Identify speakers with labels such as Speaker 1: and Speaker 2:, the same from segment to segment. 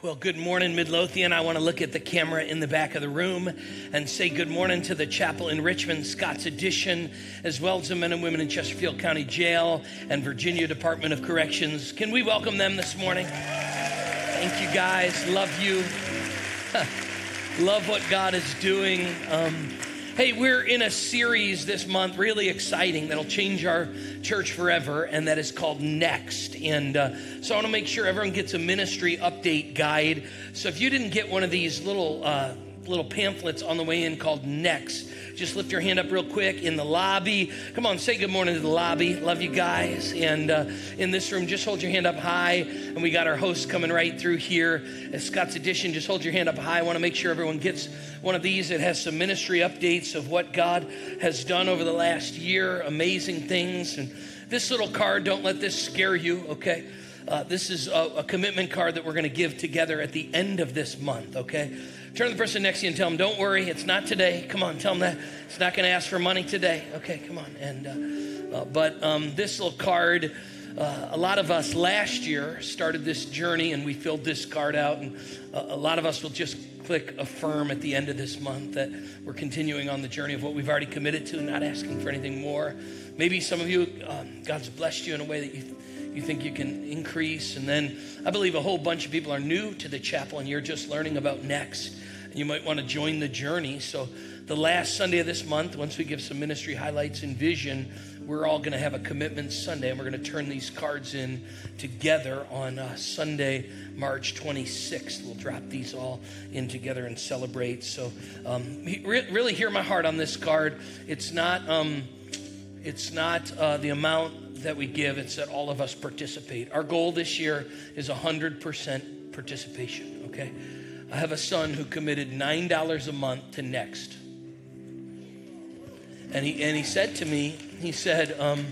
Speaker 1: Well, good morning, Midlothian. I want to look at the camera in the back of the room and say good morning to the chapel in Richmond, Scott's Addition, as well as the men and women in Chesterfield County Jail and Virginia Department of Corrections. Can we welcome them this morning? Thank you, guys. Love you. Love what God is doing. Um, Hey, we're in a series this month, really exciting, that'll change our church forever, and that is called Next. And uh, so I want to make sure everyone gets a ministry update guide. So if you didn't get one of these little uh, little pamphlets on the way in called Next, just lift your hand up real quick in the lobby. Come on, say good morning to the lobby. Love you guys. And uh, in this room, just hold your hand up high. And we got our hosts coming right through here. At Scott's Addition, just hold your hand up high. I want to make sure everyone gets one of these. It has some ministry updates of what God has done over the last year, amazing things. And this little card, don't let this scare you, okay? Uh, this is a, a commitment card that we're going to give together at the end of this month, okay? Turn to the person next to you and tell them, don't worry, it's not today. Come on, tell them that. It's not going to ask for money today. Okay, come on. And uh, uh, But um, this little card, uh, a lot of us last year started this journey and we filled this card out. And uh, a lot of us will just click affirm at the end of this month that we're continuing on the journey of what we've already committed to, not asking for anything more. Maybe some of you, um, God's blessed you in a way that you you think you can increase. And then I believe a whole bunch of people are new to the chapel and you're just learning about next. You might want to join the journey. So, the last Sunday of this month, once we give some ministry highlights and vision, we're all going to have a commitment Sunday, and we're going to turn these cards in together on uh, Sunday, March 26th. We'll drop these all in together and celebrate. So, um, really hear my heart on this card. It's not, um, it's not uh, the amount that we give; it's that all of us participate. Our goal this year is 100% participation. Okay. I have a son who committed $9 a month to Next. And he, and he said to me, he said, um,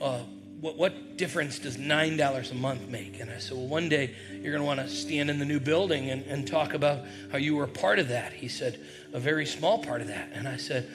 Speaker 1: uh, what, what difference does $9 a month make? And I said, well, one day you're going to want to stand in the new building and, and talk about how you were a part of that. He said, a very small part of that. And I said,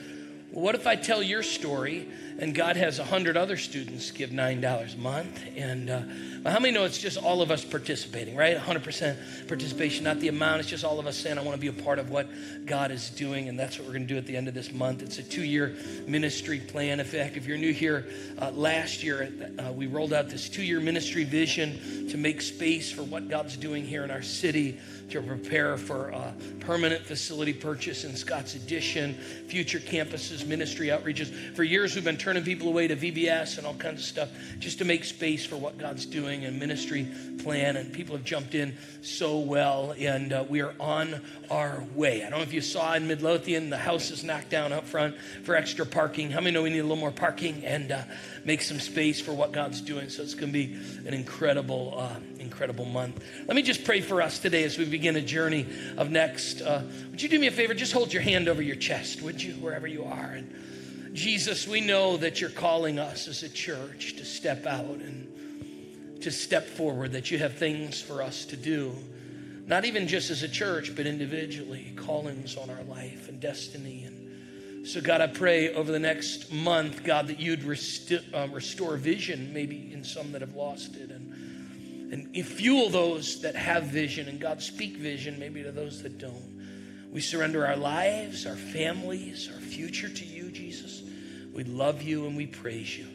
Speaker 1: well, what if I tell your story and God has a hundred other students give nine dollars a month? And uh, how many know it's just all of us participating, right? 100% participation, not the amount. It's just all of us saying, "I want to be a part of what God is doing," and that's what we're going to do at the end of this month. It's a two-year ministry plan. In fact, if you're new here, uh, last year uh, we rolled out this two-year ministry vision to make space for what God's doing here in our city to prepare for permanent facility purchase in Scott's Addition, future campuses, ministry outreaches. For years, we've been turning people away to VBS and all kinds of stuff just to make space for what God's doing and ministry plan. And people have jumped in so well, and uh, we are on our way. I don't know if you saw in Midlothian, the house is knocked down up front for extra parking. How many know we need a little more parking and uh, make some space for what God's doing? So it's going to be an incredible, uh, incredible month. Let me just pray for us today as we begin a journey of next. Uh, would you do me a favor? Just hold your hand over your chest, would you, wherever you are? And Jesus, we know that you're calling us as a church to step out and to step forward, that you have things for us to do. Not even just as a church, but individually, callings on our life and destiny. And so, God, I pray over the next month, God, that you'd uh, restore vision, maybe in some that have lost it. And and fuel those that have vision and God speak vision maybe to those that don't. We surrender our lives, our families, our future to you, Jesus. We love you and we praise you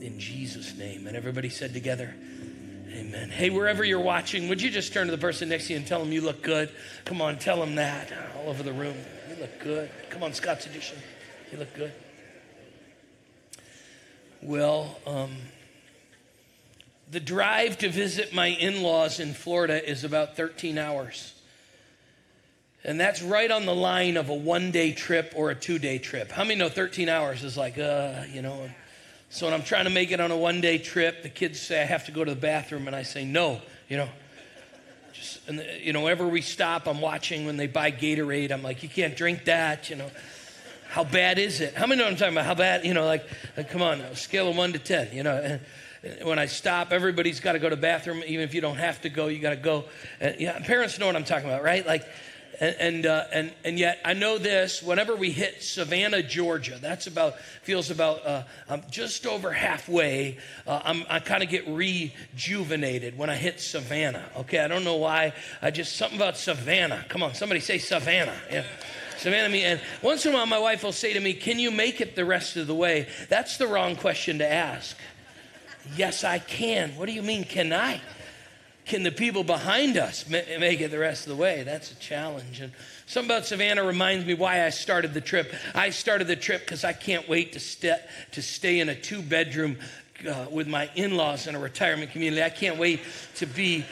Speaker 1: in Jesus' name. And everybody said together, Amen. Hey, wherever you're watching, would you just turn to the person next to you and tell them you look good? Come on, tell them that all over the room. You look good. Come on, Scott's Addition. You look good. Well, um, the drive to visit my in laws in Florida is about 13 hours. And that's right on the line of a one day trip or a two day trip. How many know 13 hours is like, uh, you know? So when I'm trying to make it on a one day trip, the kids say I have to go to the bathroom, and I say no, you know. Just, and, you know, whenever we stop, I'm watching when they buy Gatorade. I'm like, you can't drink that, you know. How bad is it? How many know what I'm talking about? How bad, you know, like, like come on, scale of one to 10, you know And, when I stop, everybody's got to go to the bathroom. Even if you don't have to go, you got to go. Uh, yeah, parents know what I'm talking about, right? Like, And, and, uh, and, and yet, I know this whenever we hit Savannah, Georgia, that's about, feels about uh, um, just over halfway. Uh, I'm, I kind of get rejuvenated when I hit Savannah. Okay, I don't know why. I just, something about Savannah. Come on, somebody say Savannah. Yeah. Savannah, me, and once in a while, my wife will say to me, Can you make it the rest of the way? That's the wrong question to ask. Yes, I can. What do you mean, can I? Can the people behind us make it the rest of the way? That's a challenge. And something about Savannah reminds me why I started the trip. I started the trip because I can't wait to, st- to stay in a two bedroom uh, with my in laws in a retirement community. I can't wait to be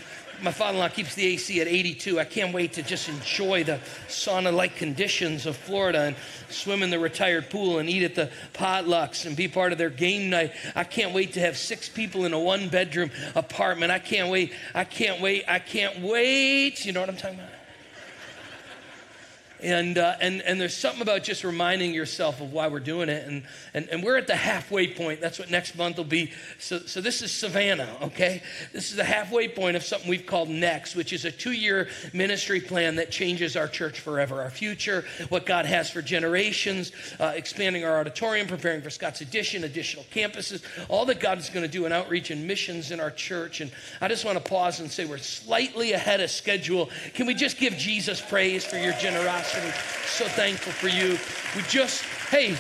Speaker 1: my father-in-law keeps the AC at 82. I can't wait to just enjoy the sauna-like conditions of Florida and swim in the retired pool and eat at the potlucks and be part of their game night. I can't wait to have six people in a one-bedroom apartment. I can't wait. I can't wait. I can't wait. You know what I'm talking about? And, uh, and, and there's something about just reminding yourself of why we're doing it. And, and, and we're at the halfway point. That's what next month will be. So, so this is Savannah, okay? This is the halfway point of something we've called Next, which is a two year ministry plan that changes our church forever, our future, what God has for generations, uh, expanding our auditorium, preparing for Scott's Addition, additional campuses, all that God is going to do in outreach and missions in our church. And I just want to pause and say we're slightly ahead of schedule. Can we just give Jesus praise for your generosity? So thankful for you. We just, hey,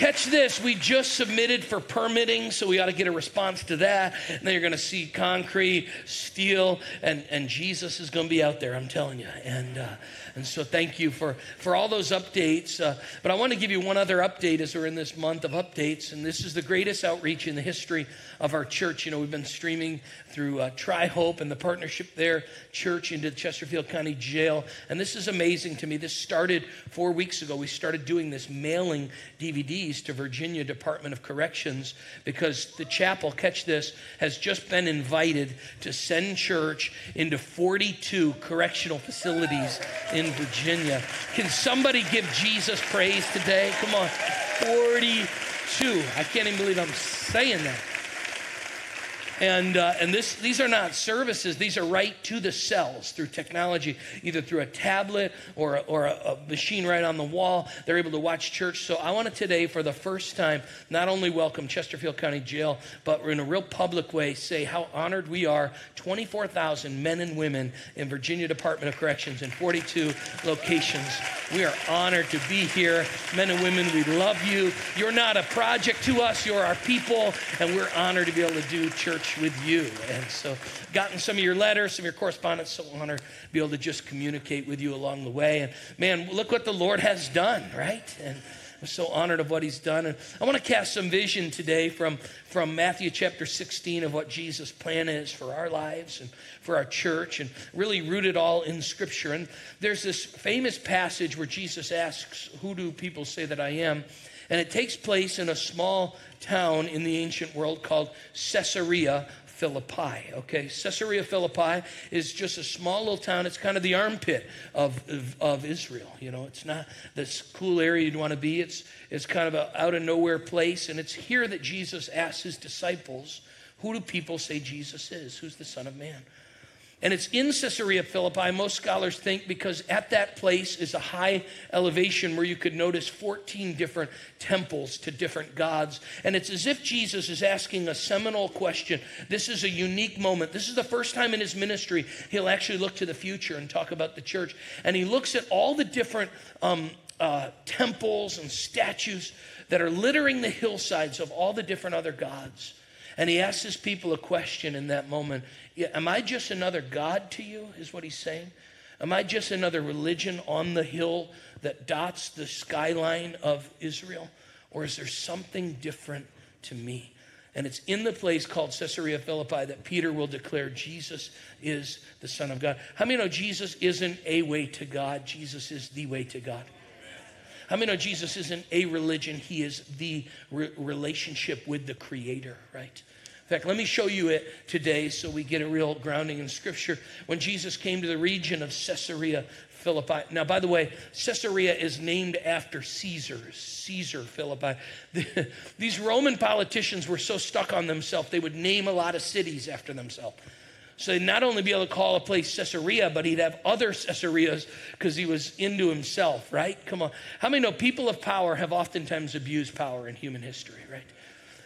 Speaker 1: Catch this, we just submitted for permitting, so we ought to get a response to that. And then you're going to see concrete, steel, and, and Jesus is going to be out there, I'm telling you. And, uh, and so thank you for, for all those updates. Uh, but I want to give you one other update as we're in this month of updates. And this is the greatest outreach in the history of our church. You know, we've been streaming through uh, Tri Hope and the partnership there, church into the Chesterfield County Jail. And this is amazing to me. This started four weeks ago. We started doing this mailing DVDs to Virginia Department of Corrections because the chapel, catch this, has just been invited to send church into 42 correctional facilities in Virginia. Can somebody give Jesus praise today? Come on. 42. I can't even believe I'm saying that. And, uh, and this, these are not services, these are right to the cells through technology, either through a tablet or, or a, a machine right on the wall. They're able to watch church. So I want to today, for the first time, not only welcome Chesterfield County Jail, but in a real public way say how honored we are 24,000 men and women in Virginia Department of Corrections in 42 locations. We are honored to be here. Men and women, we love you. You're not a project to us, you're our people, and we're honored to be able to do church with you. And so, gotten some of your letters, some of your correspondence. So, honor to be able to just communicate with you along the way. And man, look what the Lord has done, right? And I'm so honored of what he's done. And I want to cast some vision today from, from Matthew chapter 16 of what Jesus' plan is for our lives and for our church and really root it all in Scripture. And there's this famous passage where Jesus asks, Who do people say that I am? And it takes place in a small town in the ancient world called Caesarea Philippi. Okay, Caesarea Philippi is just a small little town. It's kind of the armpit of, of, of Israel. You know, it's not this cool area you'd want to be. It's, it's kind of an out of nowhere place. And it's here that Jesus asks his disciples, Who do people say Jesus is? Who's the Son of Man? And it's in Caesarea Philippi, most scholars think, because at that place is a high elevation where you could notice 14 different temples to different gods. And it's as if Jesus is asking a seminal question. This is a unique moment. This is the first time in his ministry he'll actually look to the future and talk about the church. And he looks at all the different um, uh, temples and statues that are littering the hillsides of all the different other gods. And he asks his people a question in that moment Am I just another God to you? Is what he's saying. Am I just another religion on the hill that dots the skyline of Israel? Or is there something different to me? And it's in the place called Caesarea Philippi that Peter will declare Jesus is the Son of God. How many know Jesus isn't a way to God? Jesus is the way to God. How many know Jesus isn't a religion? He is the re- relationship with the Creator, right? In fact, let me show you it today so we get a real grounding in Scripture. When Jesus came to the region of Caesarea Philippi. Now, by the way, Caesarea is named after Caesar, Caesar Philippi. These Roman politicians were so stuck on themselves, they would name a lot of cities after themselves. So he'd not only be able to call a place Caesarea, but he'd have other Caesareas because he was into himself, right? Come on. How many know people of power have oftentimes abused power in human history, right?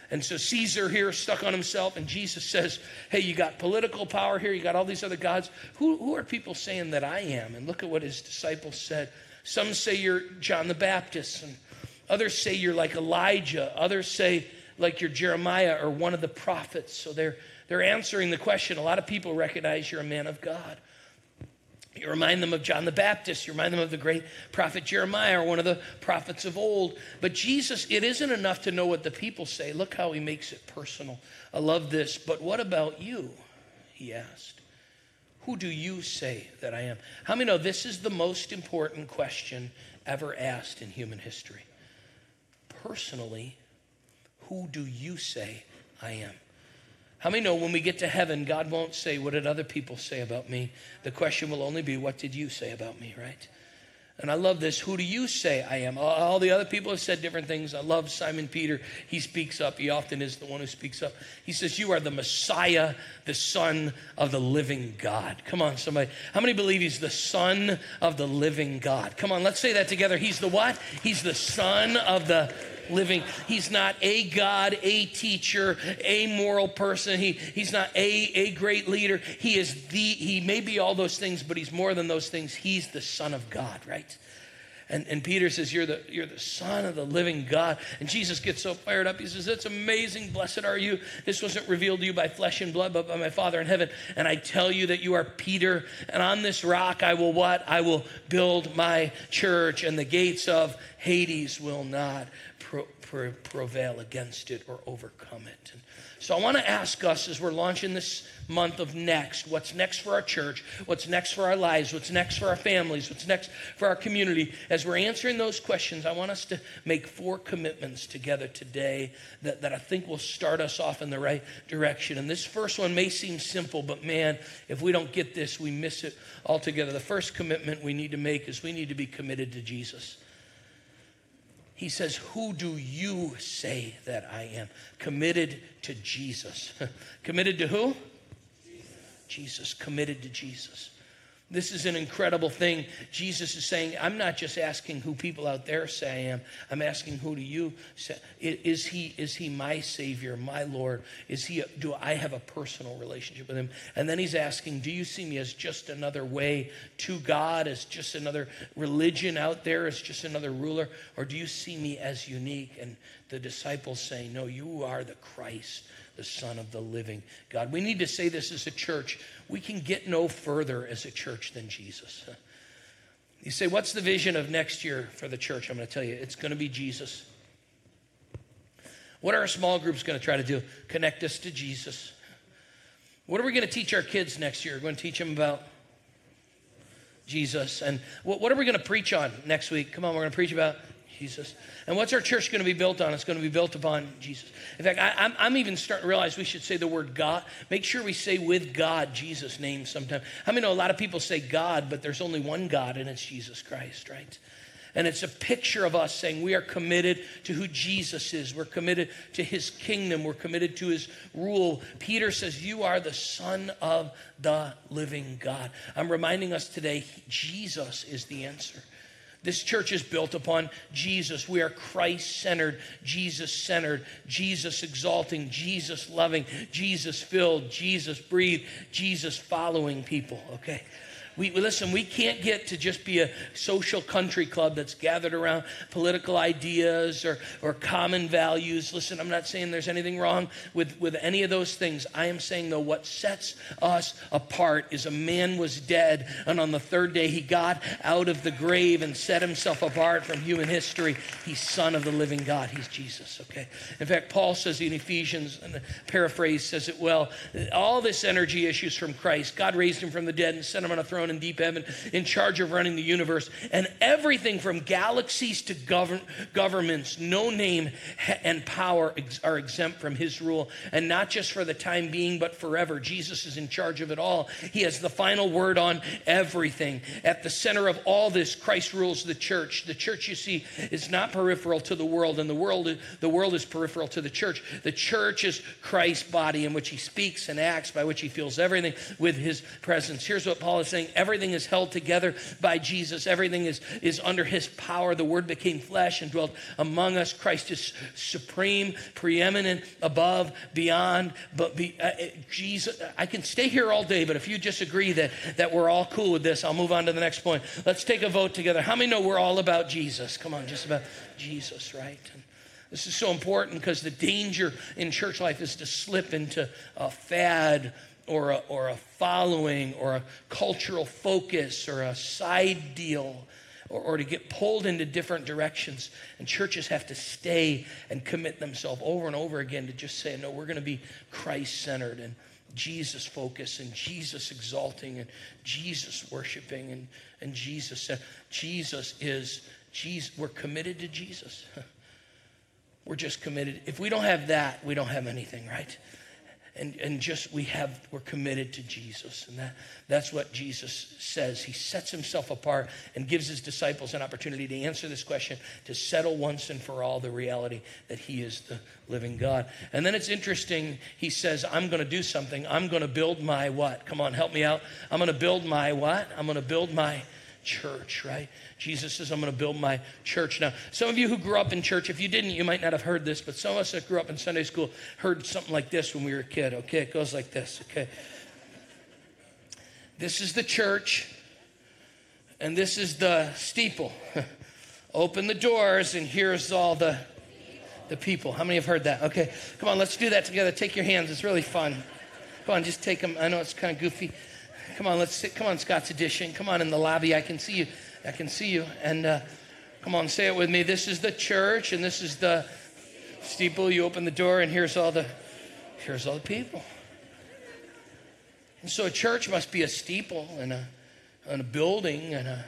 Speaker 1: And so Caesar here stuck on himself, and Jesus says, Hey, you got political power here, you got all these other gods. Who, who are people saying that I am? And look at what his disciples said. Some say you're John the Baptist, and others say you're like Elijah, others say like you're Jeremiah or one of the prophets. So they're they're answering the question. A lot of people recognize you're a man of God. You remind them of John the Baptist. You remind them of the great prophet Jeremiah or one of the prophets of old. But Jesus, it isn't enough to know what the people say. Look how he makes it personal. I love this. But what about you? He asked. Who do you say that I am? How many know this is the most important question ever asked in human history? Personally, who do you say I am? How many know when we get to heaven, God won't say, What did other people say about me? The question will only be, What did you say about me, right? And I love this. Who do you say I am? All the other people have said different things. I love Simon Peter. He speaks up. He often is the one who speaks up. He says, You are the Messiah, the Son of the living God. Come on, somebody. How many believe he's the Son of the living God? Come on, let's say that together. He's the what? He's the Son of the living. He's not a God, a teacher, a moral person. He, he's not a, a great leader. He is the, he may be all those things, but he's more than those things. He's the Son of God, right? And, and Peter says, you're the, you're the Son of the living God. And Jesus gets so fired up. He says, That's amazing. Blessed are you. This wasn't revealed to you by flesh and blood, but by my Father in heaven. And I tell you that you are Peter. And on this rock I will what? I will build my church, and the gates of Hades will not pro- pro- prevail against it or overcome it. And so I want to ask us as we're launching this month of next what's next for our church, what's next for our lives, what's next for our families, what's next for our community. As we're answering those questions, I want us to make four commitments together today that, that I think will start us off in the right direction. And this first one may seem simple, but man, if we don't get this, we miss it altogether. The first commitment we need to make is we need to be committed to Jesus. He says, Who do you say that I am? Committed to Jesus. committed to who? Jesus. Jesus. Committed to Jesus. This is an incredible thing. Jesus is saying, I'm not just asking who people out there say I am. I'm asking who do you say? Is he, is he my Savior, my Lord? Is he, do I have a personal relationship with him? And then he's asking, do you see me as just another way to God, as just another religion out there, as just another ruler? Or do you see me as unique? And the disciples say, no, you are the Christ the Son of the living God. We need to say this as a church. We can get no further as a church than Jesus. You say, What's the vision of next year for the church? I'm going to tell you, it's going to be Jesus. What are our small groups going to try to do? Connect us to Jesus. What are we going to teach our kids next year? We're going to teach them about Jesus. And what, what are we going to preach on next week? Come on, we're going to preach about Jesus. And what's our church going to be built on? It's going to be built upon Jesus. In fact, I, am even starting to realize we should say the word God. Make sure we say with God Jesus' name sometime. Many know a lot of people say God, but there's only one God, and it's Jesus Christ, right? And it's a picture of us saying we are committed to who Jesus is. We're committed to his kingdom. We're committed to his rule. Peter says, You are the Son of the living God. I'm reminding us today, Jesus is the answer. This church is built upon Jesus. We are Christ centered, Jesus centered, Jesus exalting, Jesus loving, Jesus filled, Jesus breathed, Jesus following people, okay? We, listen, we can't get to just be a social country club that's gathered around political ideas or, or common values. Listen, I'm not saying there's anything wrong with, with any of those things. I am saying, though, what sets us apart is a man was dead, and on the third day he got out of the grave and set himself apart from human history. He's Son of the living God. He's Jesus, okay? In fact, Paul says in Ephesians, and the paraphrase says it well all this energy issues from Christ. God raised him from the dead and set him on a throne in deep heaven, in charge of running the universe, and everything from galaxies to govern, governments, no name and power ex- are exempt from his rule, and not just for the time being, but forever. Jesus is in charge of it all. He has the final word on everything. At the center of all this, Christ rules the church. The church, you see, is not peripheral to the world, and the world, the world is peripheral to the church. The church is Christ's body in which he speaks and acts, by which he feels everything with his presence. Here's what Paul is saying everything is held together by Jesus, everything is, is under his power. The word became flesh and dwelt among us. Christ is supreme, preeminent, above, beyond. But be, uh, Jesus, I can stay here all day, but if you disagree that, that we're all cool with this, I'll move on to the next point. Let's take a vote together. How many know we're all about Jesus? Come on, just about Jesus, right? And this is so important because the danger in church life is to slip into a fad or a, or a following or a cultural focus or a side deal or, or to get pulled into different directions. And churches have to stay and commit themselves over and over again to just say, no, we're going to be Christ centered and Jesus focused and Jesus exalting and Jesus worshiping and, and Jesus. Uh, Jesus is, Jesus, we're committed to Jesus. we're just committed. If we don't have that, we don't have anything, right? And, and just we have we're committed to jesus. And that, that's what jesus says. He sets himself apart and gives his disciples an opportunity to answer this question to settle once and for all the reality that he is the living god. And then it's interesting he says i'm going to do something. I'm going to build my what? Come on help me out. I'm going to build my what? I'm going to build my church, right? Jesus says, I'm going to build my church. Now, some of you who grew up in church, if you didn't, you might not have heard this, but some of us that grew up in Sunday school heard something like this when we were a kid, okay? It goes like this, okay? This is the church, and this is the steeple. Open the doors, and here's all the the people. How many have heard that? Okay, come on, let's do that together. Take your hands. It's really fun. Come on, just take them. I know it's kind of goofy. Come on, let's sit. Come on, Scott's Addition. Come on in the lobby. I can see you. I can see you. And uh, come on, say it with me. This is the church, and this is the steeple. You open the door, and here's all the here's all the people. And so a church must be a steeple and a and a building and a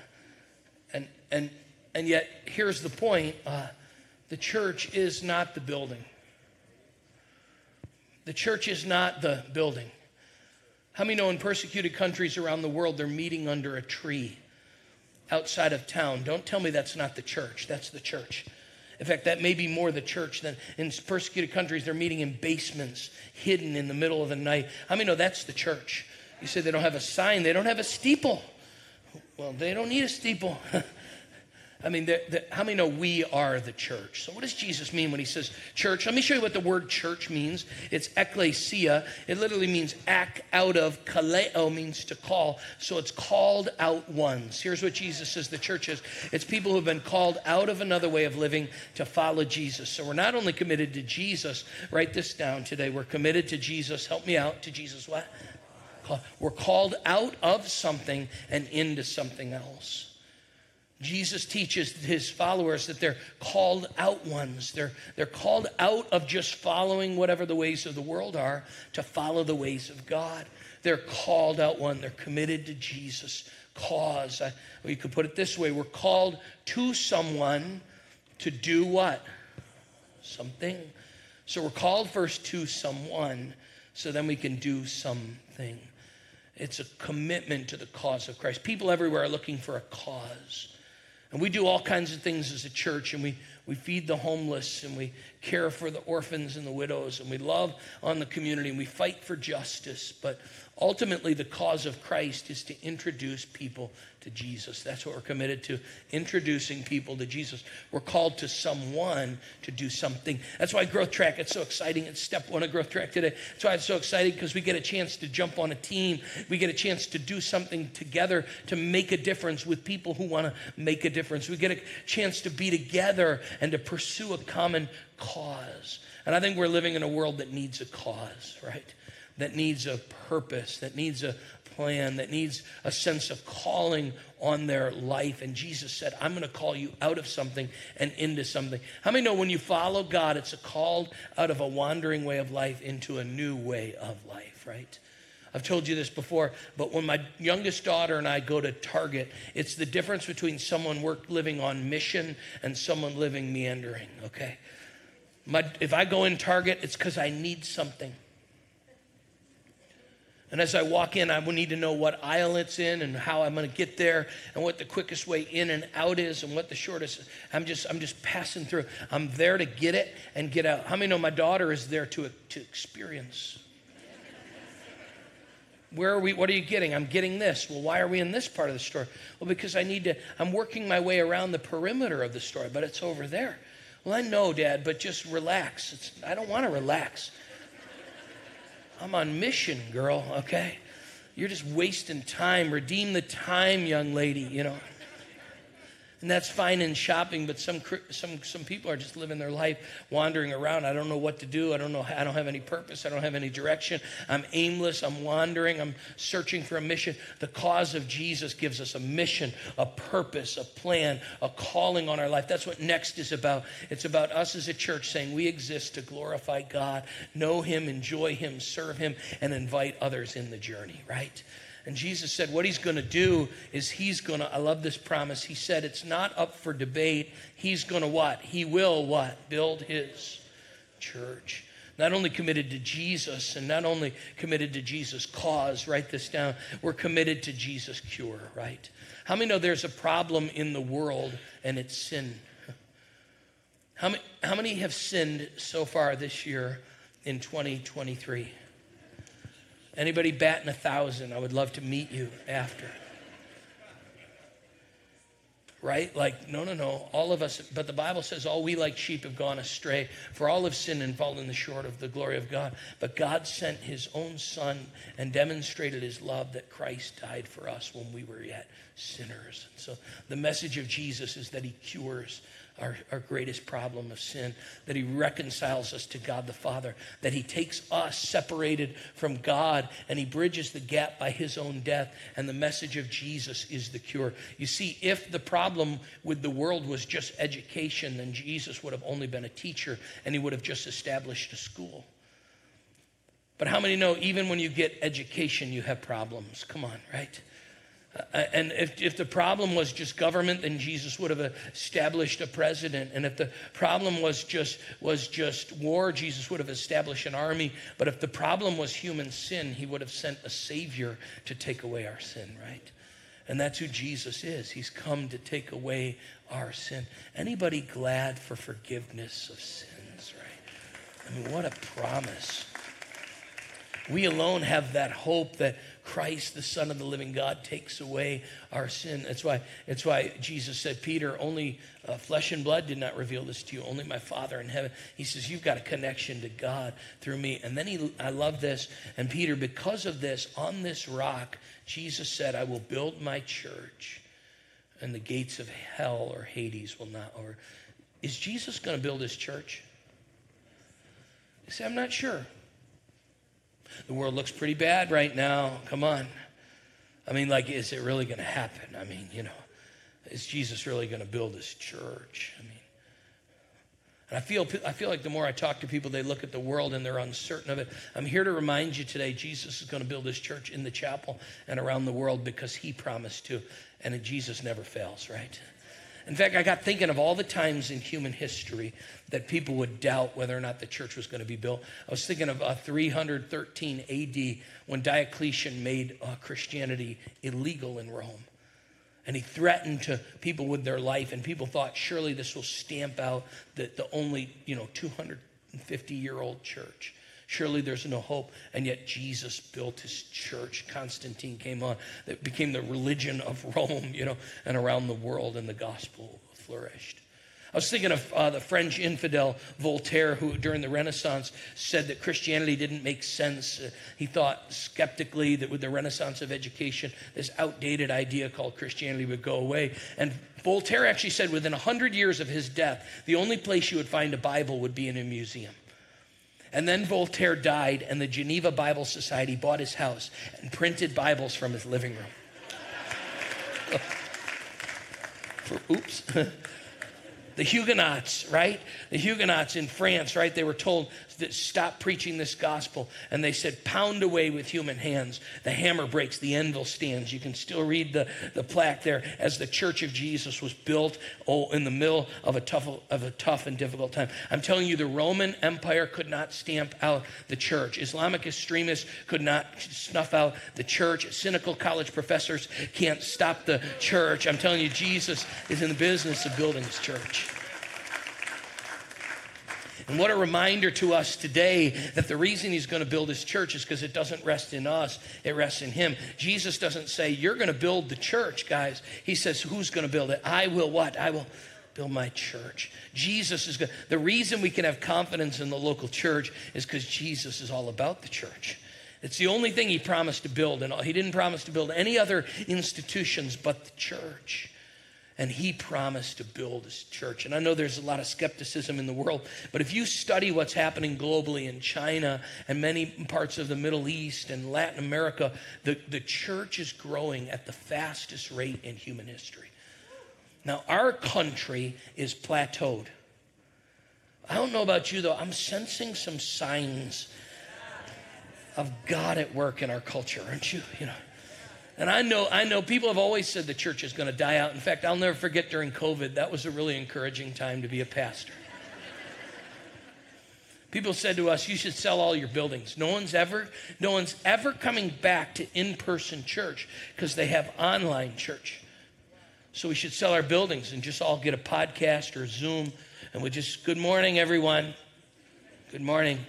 Speaker 1: and and and yet here's the point: uh, the church is not the building. The church is not the building. How many know in persecuted countries around the world they're meeting under a tree outside of town? Don't tell me that's not the church. That's the church. In fact, that may be more the church than in persecuted countries, they're meeting in basements, hidden in the middle of the night. How many know that's the church? You say they don't have a sign, they don't have a steeple. Well, they don't need a steeple. I mean, how many know we are the church? So, what does Jesus mean when he says church? Let me show you what the word church means. It's ekklesia. It literally means act out of. Kaleo means to call. So, it's called out ones. Here's what Jesus says the church is it's people who have been called out of another way of living to follow Jesus. So, we're not only committed to Jesus, write this down today. We're committed to Jesus. Help me out. To Jesus, what? We're called out of something and into something else. Jesus teaches his followers that they're called out ones. They're, they're called out of just following whatever the ways of the world are to follow the ways of God. They're called out one. They're committed to Jesus' cause. I, you could put it this way we're called to someone to do what? Something. So we're called first to someone so then we can do something. It's a commitment to the cause of Christ. People everywhere are looking for a cause. And we do all kinds of things as a church, and we, we feed the homeless, and we care for the orphans and the widows, and we love on the community, and we fight for justice. But ultimately, the cause of Christ is to introduce people to Jesus. That's what we're committed to, introducing people to Jesus. We're called to someone to do something. That's why Growth Track, it's so exciting. It's step one of Growth Track today. That's why it's so exciting because we get a chance to jump on a team. We get a chance to do something together to make a difference with people who want to make a difference. We get a chance to be together and to pursue a common cause. And I think we're living in a world that needs a cause, right? That needs a purpose, that needs a, plan, that needs a sense of calling on their life. And Jesus said, I'm going to call you out of something and into something. How many know when you follow God, it's a call out of a wandering way of life into a new way of life, right? I've told you this before, but when my youngest daughter and I go to Target, it's the difference between someone work living on mission and someone living meandering, okay? My, if I go in Target, it's because I need something. And as I walk in, I will need to know what aisle it's in and how I'm going to get there and what the quickest way in and out is and what the shortest. I'm just I'm just passing through. I'm there to get it and get out. How many know my daughter is there to to experience? Where are we? What are you getting? I'm getting this. Well, why are we in this part of the store? Well, because I need to. I'm working my way around the perimeter of the store, but it's over there. Well, I know, Dad, but just relax. It's, I don't want to relax. I'm on mission, girl, okay? You're just wasting time. Redeem the time, young lady, you know. And that's fine in shopping, but some, some, some people are just living their life wandering around. I don't know what to do. I don't know. I don't have any purpose. I don't have any direction. I'm aimless. I'm wandering. I'm searching for a mission. The cause of Jesus gives us a mission, a purpose, a plan, a calling on our life. That's what next is about. It's about us as a church saying we exist to glorify God, know Him, enjoy Him, serve Him, and invite others in the journey, right? And Jesus said, what he's going to do is he's going to, I love this promise. He said, it's not up for debate. He's going to what? He will what? Build his church. Not only committed to Jesus and not only committed to Jesus' cause, write this down, we're committed to Jesus' cure, right? How many know there's a problem in the world and it's sin? How many, how many have sinned so far this year in 2023? Anybody batting a thousand? I would love to meet you after. Right? Like, no, no, no. All of us, but the Bible says all we like sheep have gone astray, for all have sinned and fallen short of the glory of God. But God sent his own Son and demonstrated his love that Christ died for us when we were yet sinners. And so the message of Jesus is that he cures our, our greatest problem of sin, that He reconciles us to God the Father, that He takes us separated from God and He bridges the gap by His own death. And the message of Jesus is the cure. You see, if the problem with the world was just education, then Jesus would have only been a teacher and He would have just established a school. But how many know even when you get education, you have problems? Come on, right? Uh, and if, if the problem was just government, then Jesus would have established a president. And if the problem was just, was just war, Jesus would have established an army. But if the problem was human sin, he would have sent a savior to take away our sin, right? And that's who Jesus is. He's come to take away our sin. Anybody glad for forgiveness of sins, right? I mean, what a promise. We alone have that hope that Christ, the Son of the living God, takes away our sin. That's why, that's why Jesus said, Peter, only uh, flesh and blood did not reveal this to you, only my Father in heaven. He says, You've got a connection to God through me. And then he, I love this. And Peter, because of this, on this rock, Jesus said, I will build my church, and the gates of hell or Hades will not over. Is Jesus going to build his church? You say, I'm not sure. The world looks pretty bad right now. Come on. I mean, like, is it really going to happen? I mean, you know, is Jesus really going to build his church? I mean, and I feel, I feel like the more I talk to people, they look at the world and they're uncertain of it. I'm here to remind you today Jesus is going to build his church in the chapel and around the world because he promised to. And Jesus never fails, right? In fact, I got thinking of all the times in human history that people would doubt whether or not the church was going to be built. I was thinking of uh, 313 AD when Diocletian made uh, Christianity illegal in Rome. And he threatened to people with their life, and people thought surely this will stamp out the, the only, you know, 250 year old church. Surely there's no hope. And yet Jesus built his church. Constantine came on. That became the religion of Rome, you know, and around the world, and the gospel flourished. I was thinking of uh, the French infidel Voltaire, who during the Renaissance said that Christianity didn't make sense. Uh, he thought skeptically that with the Renaissance of education, this outdated idea called Christianity would go away. And Voltaire actually said within 100 years of his death, the only place you would find a Bible would be in a museum. And then Voltaire died, and the Geneva Bible Society bought his house and printed Bibles from his living room. For, oops. The Huguenots, right? The Huguenots in France, right? They were told that stop preaching this gospel. And they said, pound away with human hands. The hammer breaks, the anvil stands. You can still read the, the plaque there as the church of Jesus was built oh, in the middle of a, tough, of a tough and difficult time. I'm telling you, the Roman Empire could not stamp out the church. Islamic extremists could not snuff out the church. Cynical college professors can't stop the church. I'm telling you, Jesus is in the business of building his church. And what a reminder to us today that the reason he's going to build his church is because it doesn't rest in us, it rests in him. Jesus doesn't say, You're going to build the church, guys. He says, Who's going to build it? I will what? I will build my church. Jesus is good. The reason we can have confidence in the local church is because Jesus is all about the church. It's the only thing he promised to build, and he didn't promise to build any other institutions but the church and he promised to build his church. And I know there's a lot of skepticism in the world, but if you study what's happening globally in China and many parts of the Middle East and Latin America, the, the church is growing at the fastest rate in human history. Now, our country is plateaued. I don't know about you, though, I'm sensing some signs of God at work in our culture, aren't you? You know. And I know, I know people have always said the church is going to die out. In fact, I'll never forget during COVID, that was a really encouraging time to be a pastor. People said to us, you should sell all your buildings. No one's ever, no one's ever coming back to in-person church because they have online church. So we should sell our buildings and just all get a podcast or Zoom and we just, good morning, everyone. Good morning.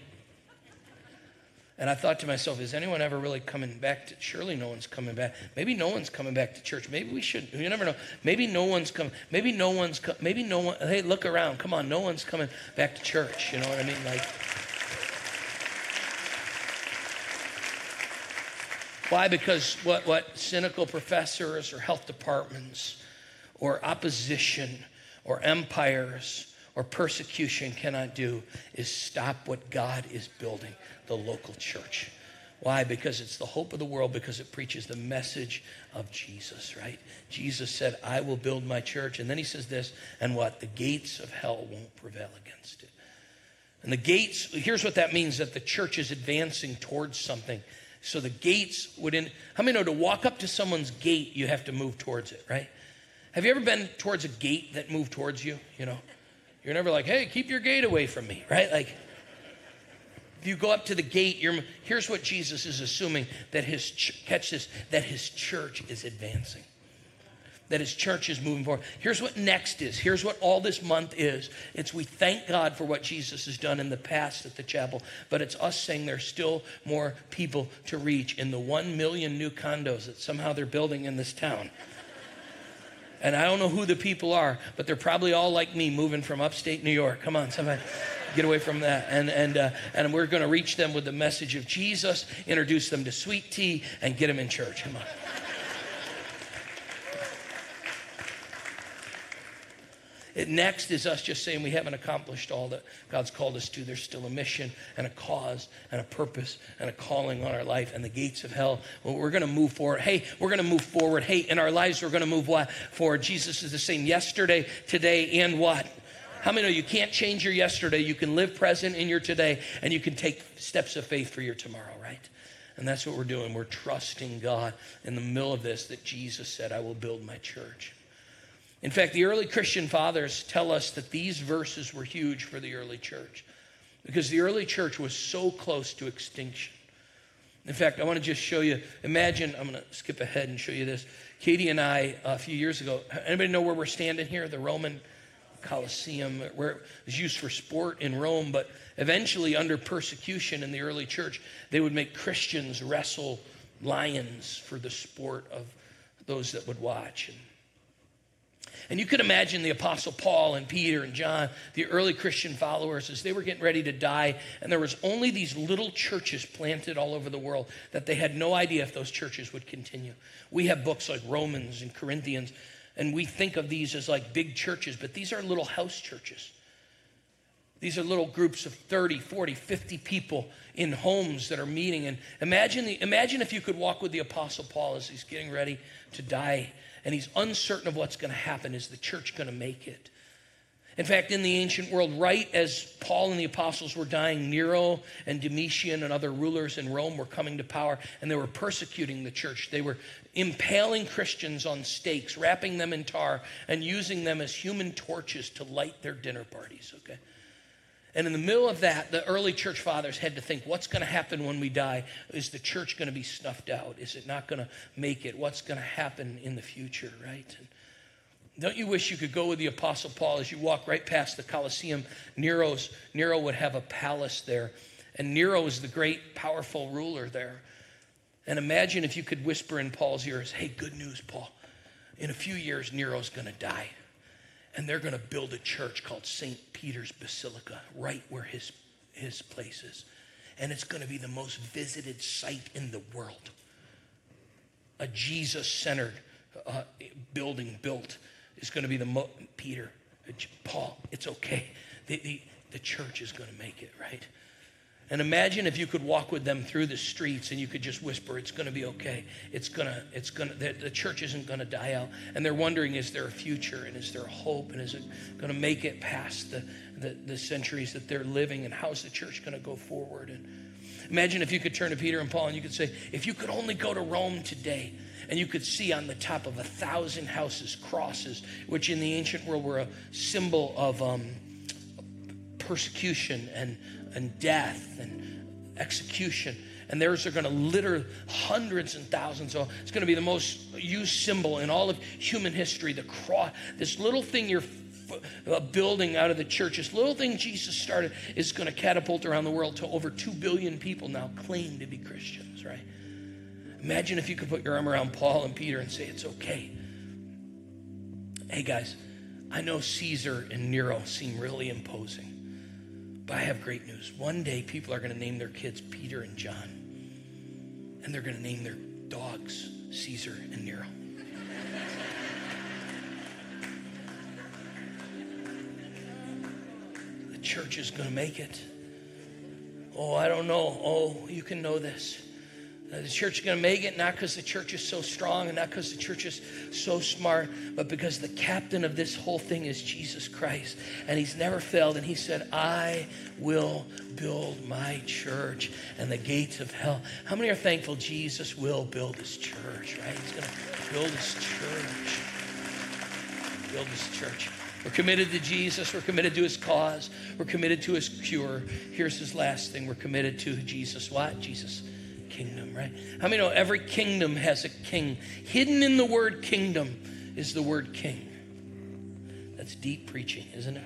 Speaker 1: And I thought to myself, is anyone ever really coming back to? Surely no one's coming back. Maybe no one's coming back to church. Maybe we should. You never know. Maybe no one's coming. Maybe no one's. Co- maybe no one. Hey, look around. Come on, no one's coming back to church. You know what I mean? Like. Why? Because what, what cynical professors or health departments or opposition or empires or persecution cannot do is stop what God is building the local church. Why? Because it's the hope of the world, because it preaches the message of Jesus, right? Jesus said, I will build my church. And then he says this, and what? The gates of hell won't prevail against it. And the gates, here's what that means that the church is advancing towards something. So the gates would, in, how many know to walk up to someone's gate, you have to move towards it, right? Have you ever been towards a gate that moved towards you? You know, you're never like, hey, keep your gate away from me, right? Like, if you go up to the gate, here's what Jesus is assuming that his, catch this, that his church is advancing. That his church is moving forward. Here's what next is. Here's what all this month is. It's we thank God for what Jesus has done in the past at the chapel, but it's us saying there's still more people to reach in the one million new condos that somehow they're building in this town. And I don't know who the people are, but they're probably all like me moving from upstate New York. Come on, somebody get away from that. And, and, uh, and we're going to reach them with the message of Jesus, introduce them to sweet tea, and get them in church. Come on. Next is us just saying we haven't accomplished all that God's called us to. There's still a mission and a cause and a purpose and a calling on our life and the gates of hell. Well, we're going to move forward. Hey, we're going to move forward. Hey, in our lives, we're going to move what? Forward. Jesus is the same yesterday, today, and what? How many know you can't change your yesterday? You can live present in your today and you can take steps of faith for your tomorrow, right? And that's what we're doing. We're trusting God in the middle of this that Jesus said, I will build my church. In fact, the early Christian fathers tell us that these verses were huge for the early church because the early church was so close to extinction. In fact, I want to just show you. Imagine, I'm going to skip ahead and show you this. Katie and I, uh, a few years ago, anybody know where we're standing here? The Roman Colosseum, where it was used for sport in Rome, but eventually, under persecution in the early church, they would make Christians wrestle lions for the sport of those that would watch. And, and you could imagine the Apostle Paul and Peter and John, the early Christian followers, as they were getting ready to die, and there was only these little churches planted all over the world that they had no idea if those churches would continue. We have books like Romans and Corinthians and we think of these as like big churches, but these are little house churches. These are little groups of 30, 40, 50 people in homes that are meeting. And imagine, the, imagine if you could walk with the Apostle Paul as he's getting ready to die and he's uncertain of what's going to happen. Is the church going to make it? In fact, in the ancient world, right as Paul and the apostles were dying, Nero and Domitian and other rulers in Rome were coming to power and they were persecuting the church. They were impaling Christians on stakes, wrapping them in tar, and using them as human torches to light their dinner parties, okay? And in the middle of that, the early church fathers had to think what's going to happen when we die? Is the church going to be snuffed out? Is it not going to make it? What's going to happen in the future, right? And don't you wish you could go with the Apostle Paul as you walk right past the Colosseum? Nero's, Nero would have a palace there, and Nero is the great, powerful ruler there. And imagine if you could whisper in Paul's ears, hey, good news, Paul. In a few years, Nero's going to die. And they're going to build a church called St. Peter's Basilica right where his, his place is. And it's going to be the most visited site in the world. A Jesus centered uh, building built is going to be the Peter, Paul. It's okay. The, the, the church is going to make it, right? And imagine if you could walk with them through the streets and you could just whisper, it's going to be okay. It's going to, it's going to, the, the church isn't going to die out. And they're wondering, is there a future and is there hope and is it going to make it past the, the, the centuries that they're living and how's the church going to go forward? And imagine if you could turn to Peter and Paul and you could say, if you could only go to Rome today, and you could see on the top of a thousand houses crosses, which in the ancient world were a symbol of um, persecution and, and death and execution. And theirs are going to litter hundreds and thousands. So it's going to be the most used symbol in all of human history. The cross, this little thing you're uh, building out of the church, this little thing Jesus started, is going to catapult around the world to over 2 billion people now claim to be Christians, right? Imagine if you could put your arm around Paul and Peter and say, It's okay. Hey, guys, I know Caesar and Nero seem really imposing, but I have great news. One day, people are going to name their kids Peter and John, and they're going to name their dogs Caesar and Nero. the church is going to make it. Oh, I don't know. Oh, you can know this. The church is going to make it not because the church is so strong and not because the church is so smart, but because the captain of this whole thing is Jesus Christ. And he's never failed. And he said, I will build my church and the gates of hell. How many are thankful Jesus will build his church, right? He's going to build his church. Build his church. We're committed to Jesus. We're committed to his cause. We're committed to his cure. Here's his last thing. We're committed to Jesus. What? Jesus kingdom, right? How many know every kingdom has a king? Hidden in the word kingdom is the word king. That's deep preaching, isn't it?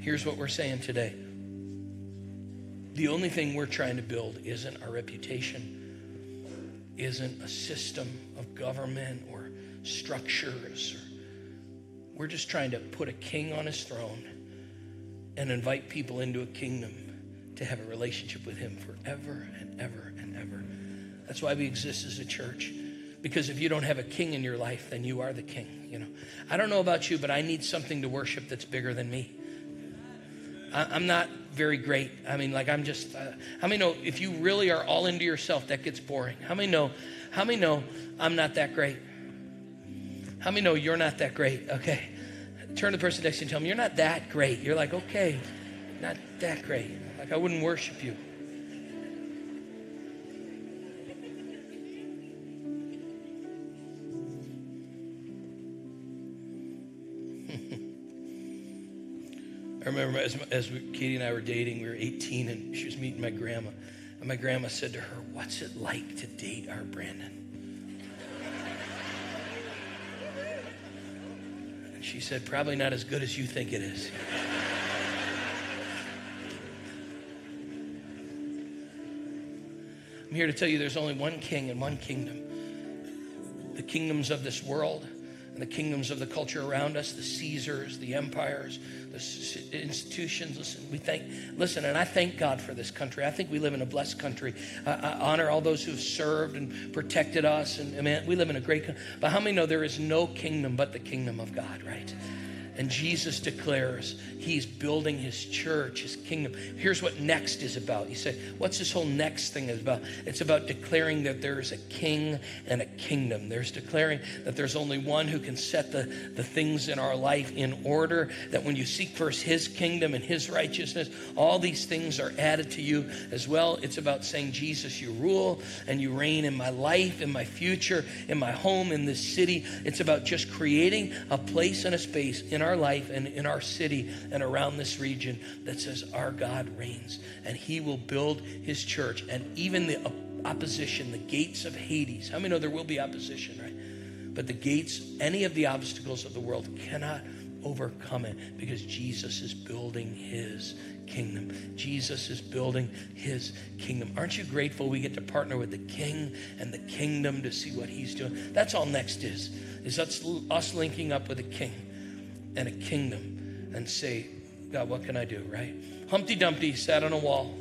Speaker 1: Here's what we're saying today the only thing we're trying to build isn't our reputation, isn't a system of government or structures. We're just trying to put a king on his throne and invite people into a kingdom to have a relationship with Him forever and ever and ever. That's why we exist as a church. Because if you don't have a king in your life, then you are the king. You know, I don't know about you, but I need something to worship that's bigger than me. I, am not very great. I mean, like I'm just. Uh, how many know if you really are all into yourself, that gets boring? How many know? How many know I'm not that great? How many know you're not that great? Okay, turn to the person next to you and tell them you're not that great. You're like, okay, not that great. Like I wouldn't worship you. I remember as, as we, Katie and I were dating, we were 18 and she was meeting my grandma. And my grandma said to her, What's it like to date our Brandon? And she said, Probably not as good as you think it is. I'm here to tell you there's only one king and one kingdom. The kingdoms of this world and the kingdoms of the culture around us, the Caesars, the empires, the institutions. Listen, we thank, listen, and I thank God for this country. I think we live in a blessed country. I, I honor all those who have served and protected us. And I mean, we live in a great, country. but how many know there is no kingdom but the kingdom of God, right? And Jesus declares he's building his church, his kingdom. Here's what next is about. You say, what's this whole next thing is about? It's about declaring that there is a king and a kingdom. There's declaring that there's only one who can set the, the things in our life in order, that when you seek first his kingdom and his righteousness, all these things are added to you as well. It's about saying, Jesus, you rule and you reign in my life, in my future, in my home, in this city. It's about just creating a place and a space in our life and in our city and around this region that says our God reigns and he will build his church. And even the opposition, the gates of Hades, how many know there will be opposition, right? But the gates, any of the obstacles of the world cannot overcome it because Jesus is building his kingdom. Jesus is building his kingdom. Aren't you grateful we get to partner with the king and the kingdom to see what he's doing? That's all next is. Is us, us linking up with the king and a kingdom and say, God, what can I do, right? Humpty Dumpty sat on a wall.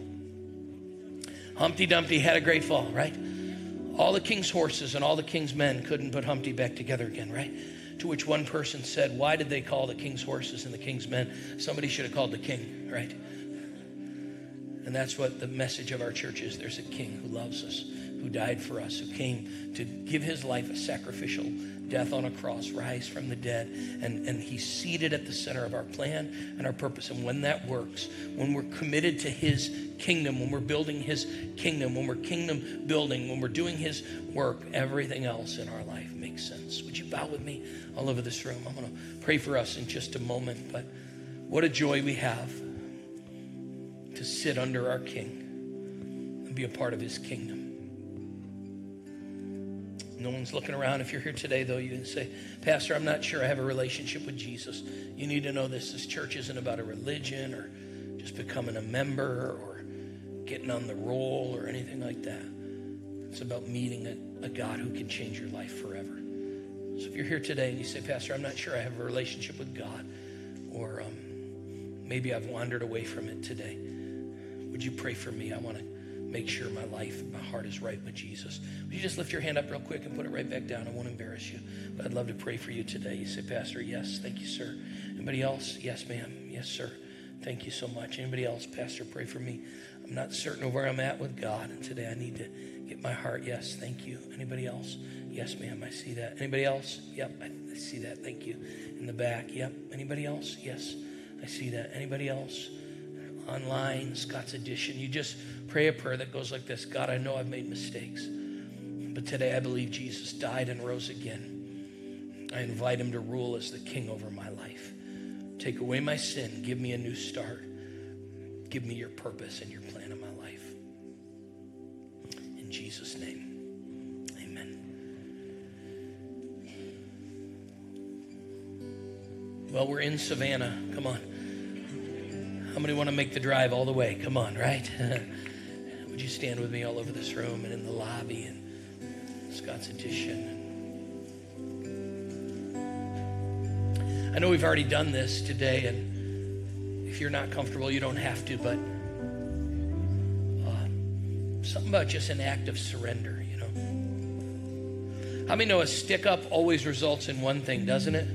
Speaker 1: Humpty Dumpty had a great fall, right? All the king's horses and all the king's men couldn't put Humpty back together again, right? To which one person said, Why did they call the king's horses and the king's men? Somebody should have called the king, right? And that's what the message of our church is. There's a king who loves us, who died for us, who came to give his life a sacrificial death on a cross, rise from the dead. And, and he's seated at the center of our plan and our purpose. And when that works, when we're committed to his kingdom, when we're building his kingdom, when we're kingdom building, when we're doing his work, everything else in our life makes sense. Would you bow with me all over this room? I'm going to pray for us in just a moment. But what a joy we have to sit under our king and be a part of his kingdom. No one's looking around. If you're here today, though, you can say, Pastor, I'm not sure I have a relationship with Jesus. You need to know this. This church isn't about a religion or just becoming a member or getting on the roll or anything like that. It's about meeting a, a God who can change your life forever. So if you're here today and you say, Pastor, I'm not sure I have a relationship with God, or um, maybe I've wandered away from it today, would you pray for me? I want to make sure my life, my heart is right with Jesus. Would you just lift your hand up real quick and put it right back down? I won't embarrass you, but I'd love to pray for you today. You say, Pastor, yes, thank you, sir. Anybody else? Yes, ma'am. Yes, sir. Thank you so much. Anybody else? Pastor, pray for me. I'm not certain of where I'm at with God, and today I need to get my heart. Yes, thank you. Anybody else? Yes, ma'am. I see that. Anybody else? Yep, I see that. Thank you. In the back. Yep. Anybody else? Yes, I see that. Anybody else? Online, Scott's Addition. You just pray a prayer that goes like this God, I know I've made mistakes, but today I believe Jesus died and rose again. I invite him to rule as the king over my life. Take away my sin. Give me a new start. Give me your purpose and your plan in my life. In Jesus' name, amen. Well, we're in Savannah. Come on. How many want to make the drive all the way? Come on, right? Would you stand with me all over this room and in the lobby and Scott's Addition? I know we've already done this today, and if you're not comfortable, you don't have to, but uh, something about just an act of surrender, you know. How many know a stick up always results in one thing, doesn't it?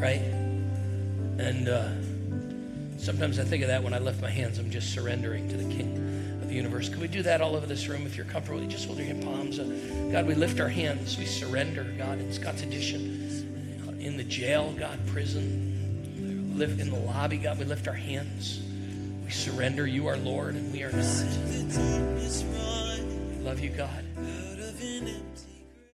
Speaker 1: Right? Sometimes I think of that when I lift my hands, I'm just surrendering to the King of the universe. Can we do that all over this room? If you're comfortable, you just hold your hand palms. Uh, God, we lift our hands. We surrender, God, in Scott's Addition, in the jail, God, prison, live in the lobby, God, we lift our hands. We surrender. You are Lord, and we are not. We love you, God.